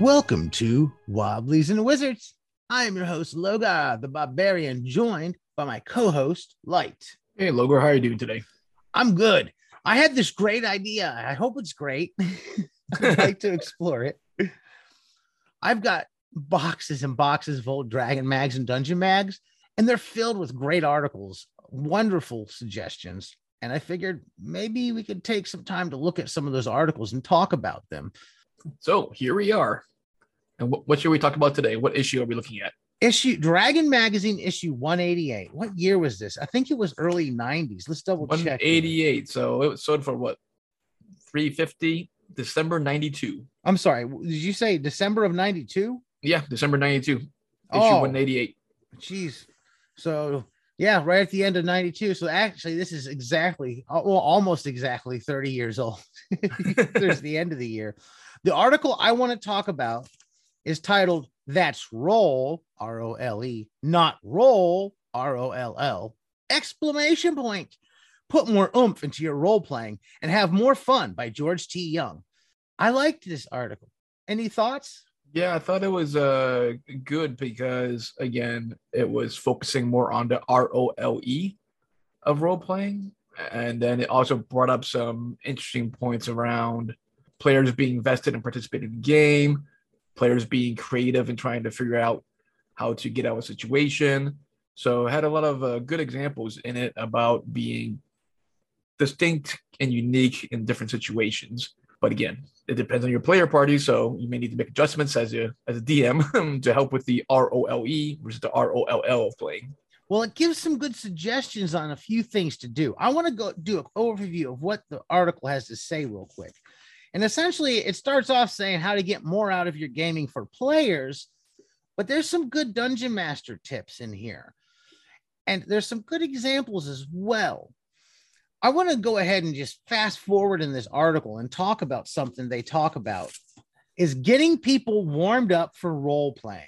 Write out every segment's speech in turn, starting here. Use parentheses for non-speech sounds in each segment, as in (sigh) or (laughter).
Welcome to Wobblies and Wizards. I am your host, Logar the Barbarian, joined by my co host, Light. Hey, Logar, how are you doing today? I'm good. I had this great idea. I hope it's great. (laughs) I'd like to explore it. I've got boxes and boxes of old Dragon mags and Dungeon mags, and they're filled with great articles, wonderful suggestions. And I figured maybe we could take some time to look at some of those articles and talk about them. So here we are. And what, what should we talk about today? What issue are we looking at? Issue Dragon Magazine issue 188. What year was this? I think it was early 90s. Let's double check. 188. So it was sold for what? 350 December 92. I'm sorry. Did you say December of 92? Yeah, December 92. Issue Oh. 188. Jeez. So yeah, right at the end of 92. So actually, this is exactly uh, well, almost exactly 30 years old. (laughs) There's the end of the year. The article I want to talk about is titled That's Roll, R O L E, not roll, R O L L, exclamation point. Put more oomph into your role playing and have more fun by George T. Young. I liked this article. Any thoughts? Yeah, I thought it was uh good because again, it was focusing more on the R O L E of role playing, and then it also brought up some interesting points around players being vested and participating in the game, players being creative and trying to figure out how to get out of a situation. So had a lot of uh, good examples in it about being distinct and unique in different situations. But again, it depends on your player party, so you may need to make adjustments as a as a DM (laughs) to help with the R O L E versus the R O L L of playing. Well, it gives some good suggestions on a few things to do. I want to go do an overview of what the article has to say, real quick. And essentially, it starts off saying how to get more out of your gaming for players, but there's some good dungeon master tips in here. And there's some good examples as well. I want to go ahead and just fast forward in this article and talk about something they talk about is getting people warmed up for role playing,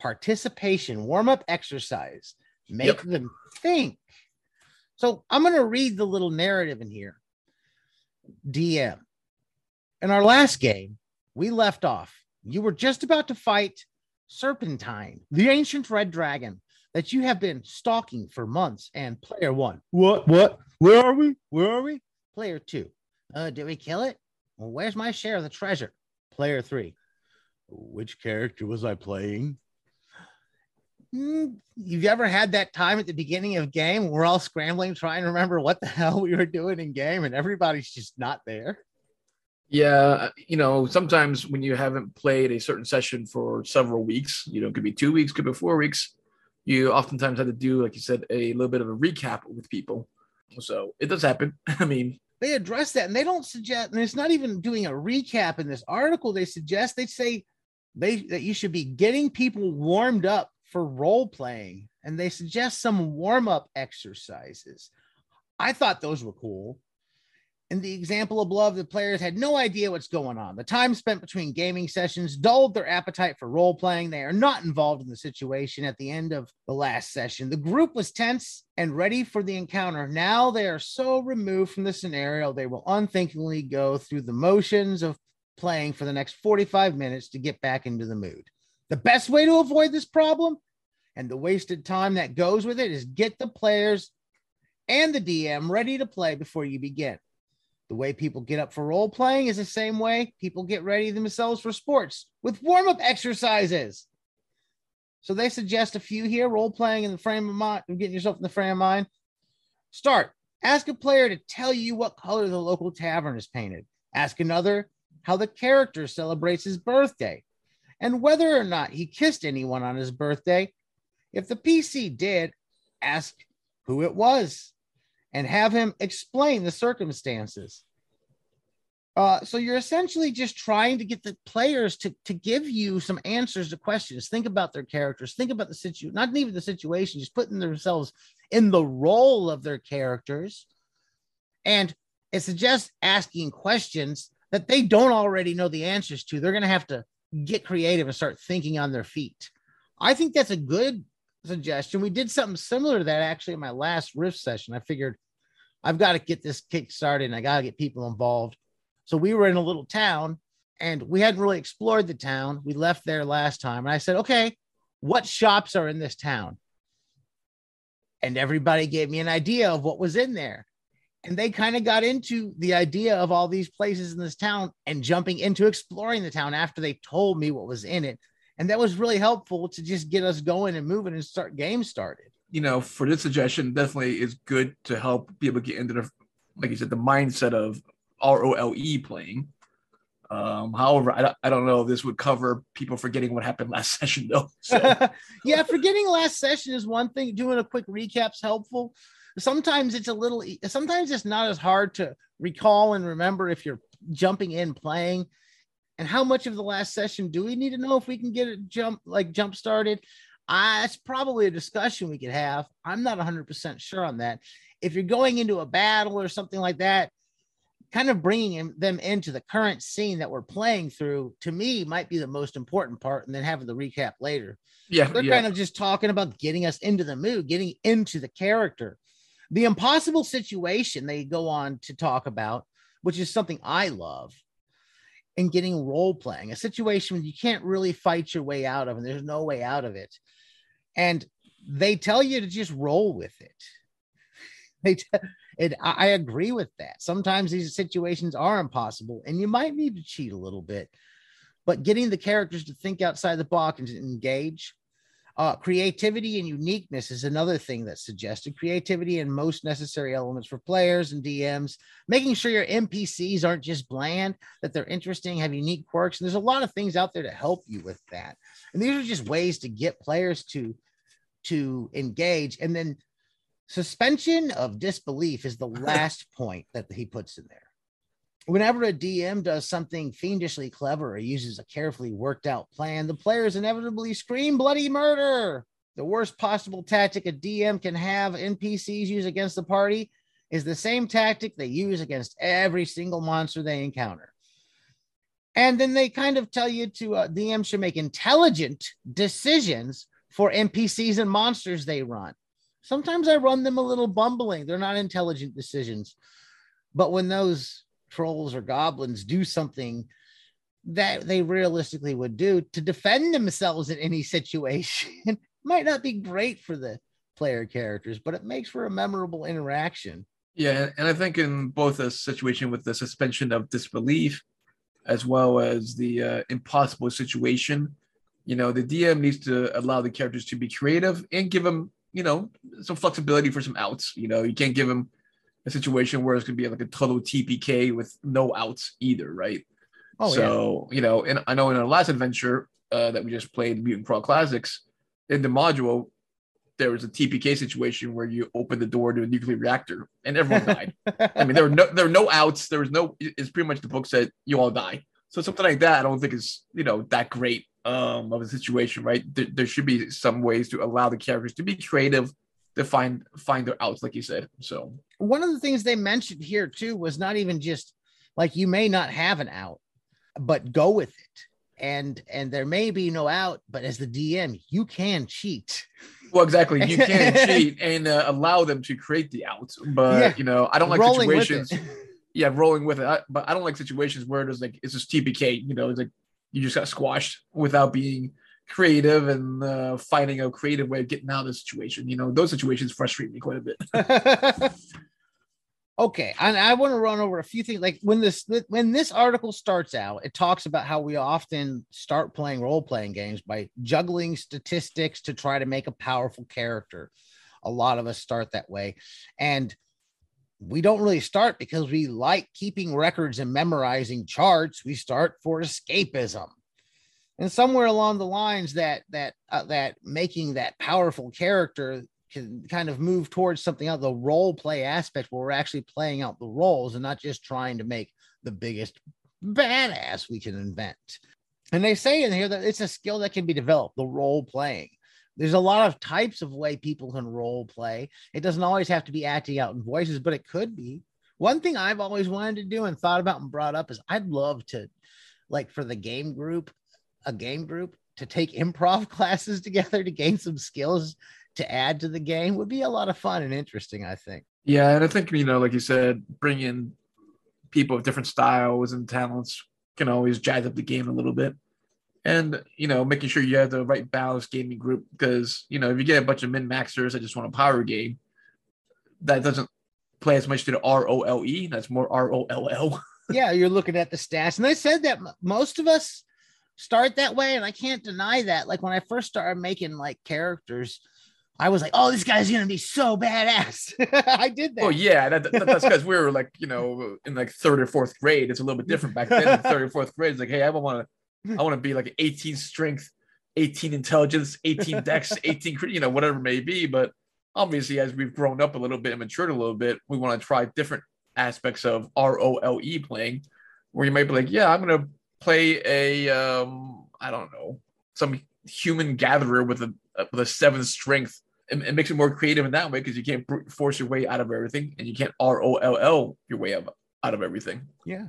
participation, warm up exercise, make Yep. them think. So I'm going to read the little narrative in here. DM. In our last game, we left off. You were just about to fight Serpentine, the ancient red dragon that you have been stalking for months. And player one, what, what, where are we? Where are we? Player two, uh, did we kill it? Well, where's my share of the treasure? Player three, which character was I playing? Hmm, you've ever had that time at the beginning of game we're all scrambling trying to remember what the (laughs) hell we were doing in game and everybody's just not there Yeah, uh, you know, sometimes when you haven't played a certain session for several weeks, you know, it could be two weeks, could be four weeks, you oftentimes have to do, like you said, a little bit of a recap with people. So it does happen. (laughs) I mean, they address that and they don't suggest and it's not even doing a recap in this article they suggest they say they that you should be getting people warmed up for role playing and they suggest some warm up exercises i thought those were cool in the example above the players had no idea what's going on. The time spent between gaming sessions dulled their appetite for role playing they are not involved in the situation at the end of the last session. The group was tense and ready for the encounter. Now they are so removed from the scenario they will unthinkingly go through the motions of playing for the next 45 minutes to get back into the mood. The best way to avoid this problem and the wasted time that goes with it is get the players and the DM ready to play before you begin. The way people get up for role playing is the same way people get ready themselves for sports with warm up exercises. So they suggest a few here role playing in the frame of mind, getting yourself in the frame of mind. Start. Ask a player to tell you what color the local tavern is painted. Ask another how the character celebrates his birthday and whether or not he kissed anyone on his birthday. If the PC did, ask who it was and have him explain the circumstances. Uh, so you're essentially just trying to get the players to, to give you some answers to questions. Think about their characters. Think about the situation, not even the situation, just putting themselves in the role of their characters. And it suggests asking questions that they don't already know the answers to. They're going to have to get creative and start thinking on their feet. I think that's a good suggestion. We did something similar to that actually in my last Rifts session. I figured I've got to get this kick started and I got to get people involved. So we were in a little town and we hadn't really explored the town. We left there last time, and I said, "Okay, what shops are in this town?" And everybody gave me an idea of what was in there. And they kind of got into the idea of all these places in this town and jumping into exploring the town after they told me what was in it. And that was really helpful to just get us going and moving and start game started. You know, for this suggestion, definitely is good to help people get into the, like you said, the mindset of ROLE playing. Um, however, I, I don't know if this would cover people forgetting what happened last (laughs) session, though. So. (laughs) yeah, forgetting last session is one thing. Doing a quick recap's helpful. Sometimes it's a little, sometimes it's not as hard to recall and remember if you're jumping in playing. And how much of the last session do we need to know if we can get it jump like jump started? Uh, it's probably a discussion we could have. I'm not 100% sure on that. If you're going into a battle or something like that, kind of bringing them into the current scene that we're playing through to me might be the most important part and then having the recap later yeah they're yeah. kind of just talking about getting us into the mood getting into the character the impossible situation they go on to talk about which is something i love and getting role playing a situation you can't really fight your way out of and there's no way out of it and they tell you to just roll with it (laughs) they t- and I agree with that. Sometimes these situations are impossible, and you might need to cheat a little bit. But getting the characters to think outside the box and to engage, uh, creativity and uniqueness is another thing that's suggested. Creativity and most necessary elements for players and DMs, making sure your NPCs aren't just bland, that they're interesting, have unique quirks. And there's a lot of things out there to help you with that. And these are just ways to get players to to engage. And then suspension of disbelief is the (laughs) last point that he puts in there. Whenever a DM does something fiendishly clever or uses a carefully worked out plan, the players inevitably scream bloody murder. The worst possible tactic a DM can have NPCs use against the party is the same tactic they use against every single monster they encounter. And then they kind of tell you to uh, DM should make intelligent decisions for NPCs and monsters they run. Sometimes I run them a little bumbling. They're not intelligent decisions. But when those trolls or goblins do something that they realistically would do to defend themselves in any (laughs) situation, might not be great for the player characters, but it makes for a memorable interaction. Yeah, and I think in both a situation with the suspension of disbelief as well as the uh, impossible situation, you know, the DM needs to allow the characters to be creative and give them you know, some flexibility for some outs. You know, you can't give him a situation where it's going to be like a total TPK with no outs either, right? Oh, so, yeah. you know, and I know in our last adventure uh, that we just played, Mutant Crawl Classics, in the module, there was a TPK situation where you open the door to a nuclear reactor and everyone (laughs) died. I mean, there were no there were no outs. There was no. It's pretty much the book said you all die. So something like that, I don't think is you know that great um, of a situation, right? There, there, should be some ways to allow the characters to be creative to find find their outs, like you said. So one of the things they mentioned here too was not even just like you may not have an out, but go with it. And and there may be no out, but as the DM, you can cheat. Well, exactly. You can (laughs) cheat and uh, allow them to create the out. but yeah. you know, I don't like rolling situations. (laughs) yeah, rolling with it. I, but I don't like situations where it's like it's just TPK. You know, it's like you just got squashed without being creative and uh, finding a creative way of getting out of the situation. You know, those situations frustrate me quite a bit. (laughs) okay, and I want to run over a few things. Like when this when this article starts out, it talks about how we often start playing role playing games by juggling statistics to try to make a powerful character. A lot of us start that way, and we don't really start because we like keeping records and memorizing charts. We start for escapism. And somewhere along the lines that that uh, that making that powerful character can kind of move towards something else, the role play aspect where we're actually playing out the roles and not just trying to make the biggest badass we can invent. And they say in here that it's a skill that can be developed, the role playing there's a lot of types of way people can role play. It doesn't always have to be acting out in voices, but it could be. One thing I've always wanted to do and thought about and brought up is I'd love to, like, for the game group, a game group to take improv (laughs) classes together to gain some skills to add to the game would be a lot of fun and interesting, I think. Yeah. And I think, you know, like you said, bring in people of different styles and talents can always jazz up the game a little bit. And you know, making sure you have the right balanced gaming group because you know if you get a bunch of min maxers that just want a power game, that doesn't play as much to the R O L E. That's more R O L L. (laughs) Yeah, you're looking at the stats, and they said that most of us start that way, and I can't deny that. Like when I first started making like characters, I was like, "Oh, this guy's gonna be so badass." (laughs) I did that. Oh yeah, that, that, that's because we were like, you know, in like third or fourth grade. It's a little bit different back then. in third or fourth grade, it's like, hey, I want to, I want to be like 18 strength, 18 intelligence, 18 dex, (laughs) 18, you know, whatever it may be. But obviously, as we've grown up a little bit and matured a little bit, we want to try different aspects of R O L E playing, where you might be like, yeah, I'm gonna play a, um, I don't know, some human gatherer with a with a seven strength. It, it makes it more creative in that way because you can't force your way out of everything, and you can't R O L L your way out out of everything. Yeah.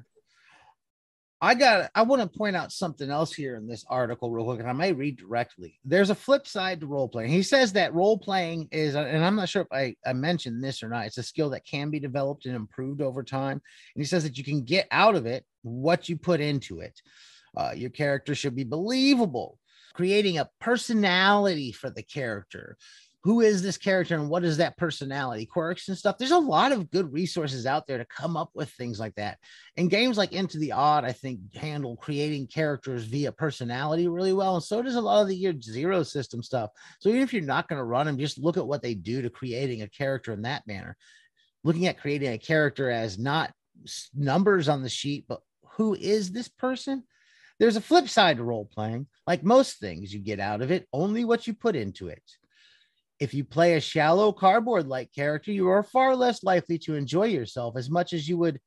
I got I want to point out something else here in this article real quick, and I may read directly. There's a flip side to role playing. He says that role playing is, and I'm not sure if I, I mentioned this or not, it's a skill that can be developed and improved over time. And he says that you can get out of it what you put into it. Uh, your character should be believable, creating a personality for the character, who is this character and what is that personality quirks and stuff. There's a lot of good resources out there to come up with things like that. And games like into the odd i think handle creating characters via personality really well. And so does a lot of the year zero system stuff. So even if you're not going to run them just look at what they do to creating a character in that manner. Looking at creating a character as not numbers on the sheet but who is this person? There's a flip side to role playing like most things you get out of it only what you put into it if you play a shallow cardboard like character, you are far less likely to enjoy yourself as much as you would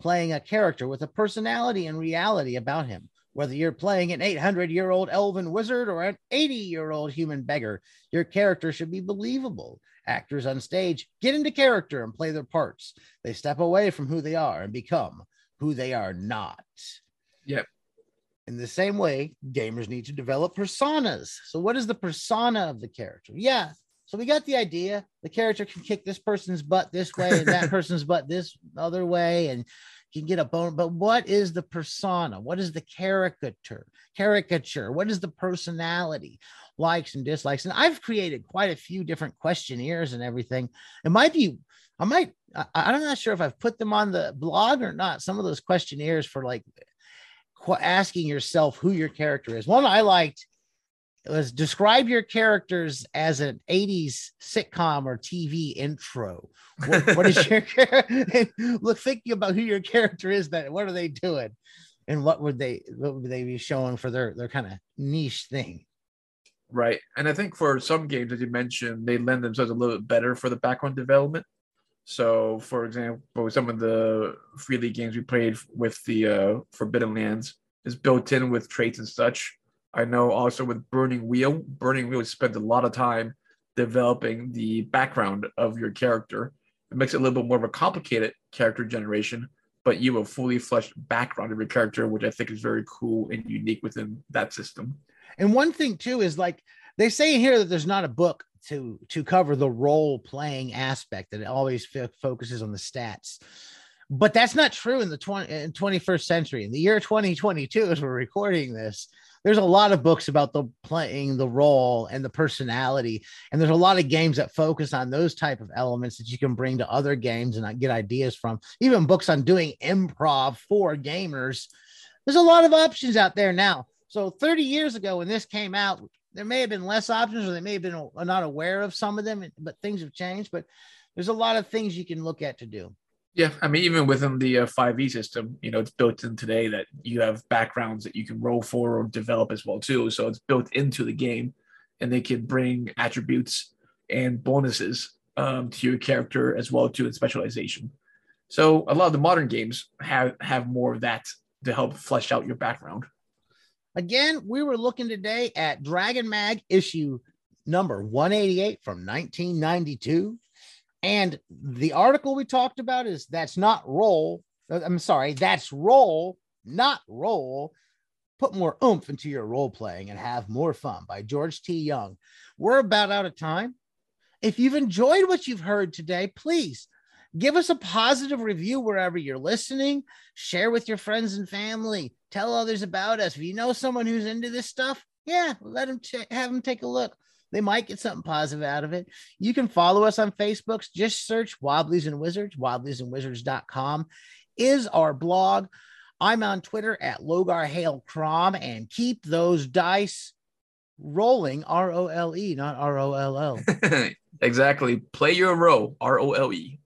playing a character with a personality and reality about him. Whether you're playing an 800 year old elven wizard or an 80 year old human beggar, your character should be believable. Actors on stage get into character and play their parts. They step away from who they are and become who they are not. Yep. In the same way, gamers need to develop personas. So, what is the persona of the character? Yeah, so we got the idea. The character can kick this person's butt this way and that (laughs) person's butt this other way, and can get a bone. But what is the persona? What is the caricature? Caricature. What is the personality? Likes and dislikes. And I've created quite a few different questionnaires and everything. It might be. I might. I, I'm not sure if I've put them on the blog or not. Some of those questionnaires for like asking yourself who your character is. One I liked was describe your characters as an 80s sitcom or TV intro. What, what is (laughs) your look thinking about who your character is that what are they doing? And what would they what would they be showing for their their kind of niche thing? Right. And I think for some games as you mentioned, they lend themselves a little bit better for the background development. So for example, some of the free league games we played with the uh, Forbidden Lands is built in with traits and such I know also with Burning Wheel, Burning Wheel spent a lot of time developing the background of your character. It makes it a little bit more of a complicated character generation, but you have a fully fleshed background of your character, which I think is very cool and unique within that system. And one thing too is like they say here that there's not a book to to cover the role playing aspect that it always f- focuses on the stats but that's not true in the 20, in 21st century in the year 2022 as we're recording this there's a lot of books about the playing the role and the personality and there's a lot of games that focus on those type of elements that you can bring to other games and get ideas from. Even books on doing improv for gamers there's a lot of options out there now. So 30 years ago when this came out there may have been less options or they may have been not aware of some of them but things have changed but there's a lot of things you can look at to do yeah, I mean, even within the uh, 5e system, you know, it's built in today that you have backgrounds that you can roll for or develop as well too. So it's built into the game, and they can bring attributes and bonuses um, to your character as well too in specialization. So a lot of the modern games have have more of that to help flesh out your background. Again, we were looking today at Dragon Mag issue number 188 from 1992. And the article we talked about is that's not roll. Uh, I'm sorry, that's roll, not roll. Put more oomph into your role playing and have more fun by George T. Young. We're about out of time. If you've enjoyed what you've heard today, please Give us a positive review wherever you're listening. Share with your friends and family. Tell others about us. If you know someone who's into this stuff, yeah, let them ch- have them take a look. They might get something positive out of it. You can follow us on Facebook. Just search Wobblies and Wizards. Wobbliesandwizards.com is our blog. I'm on Twitter at Logar Hale Crom and keep those dice rolling. R O L E, not R O L L. (laughs) exactly. Play your role. R O L E.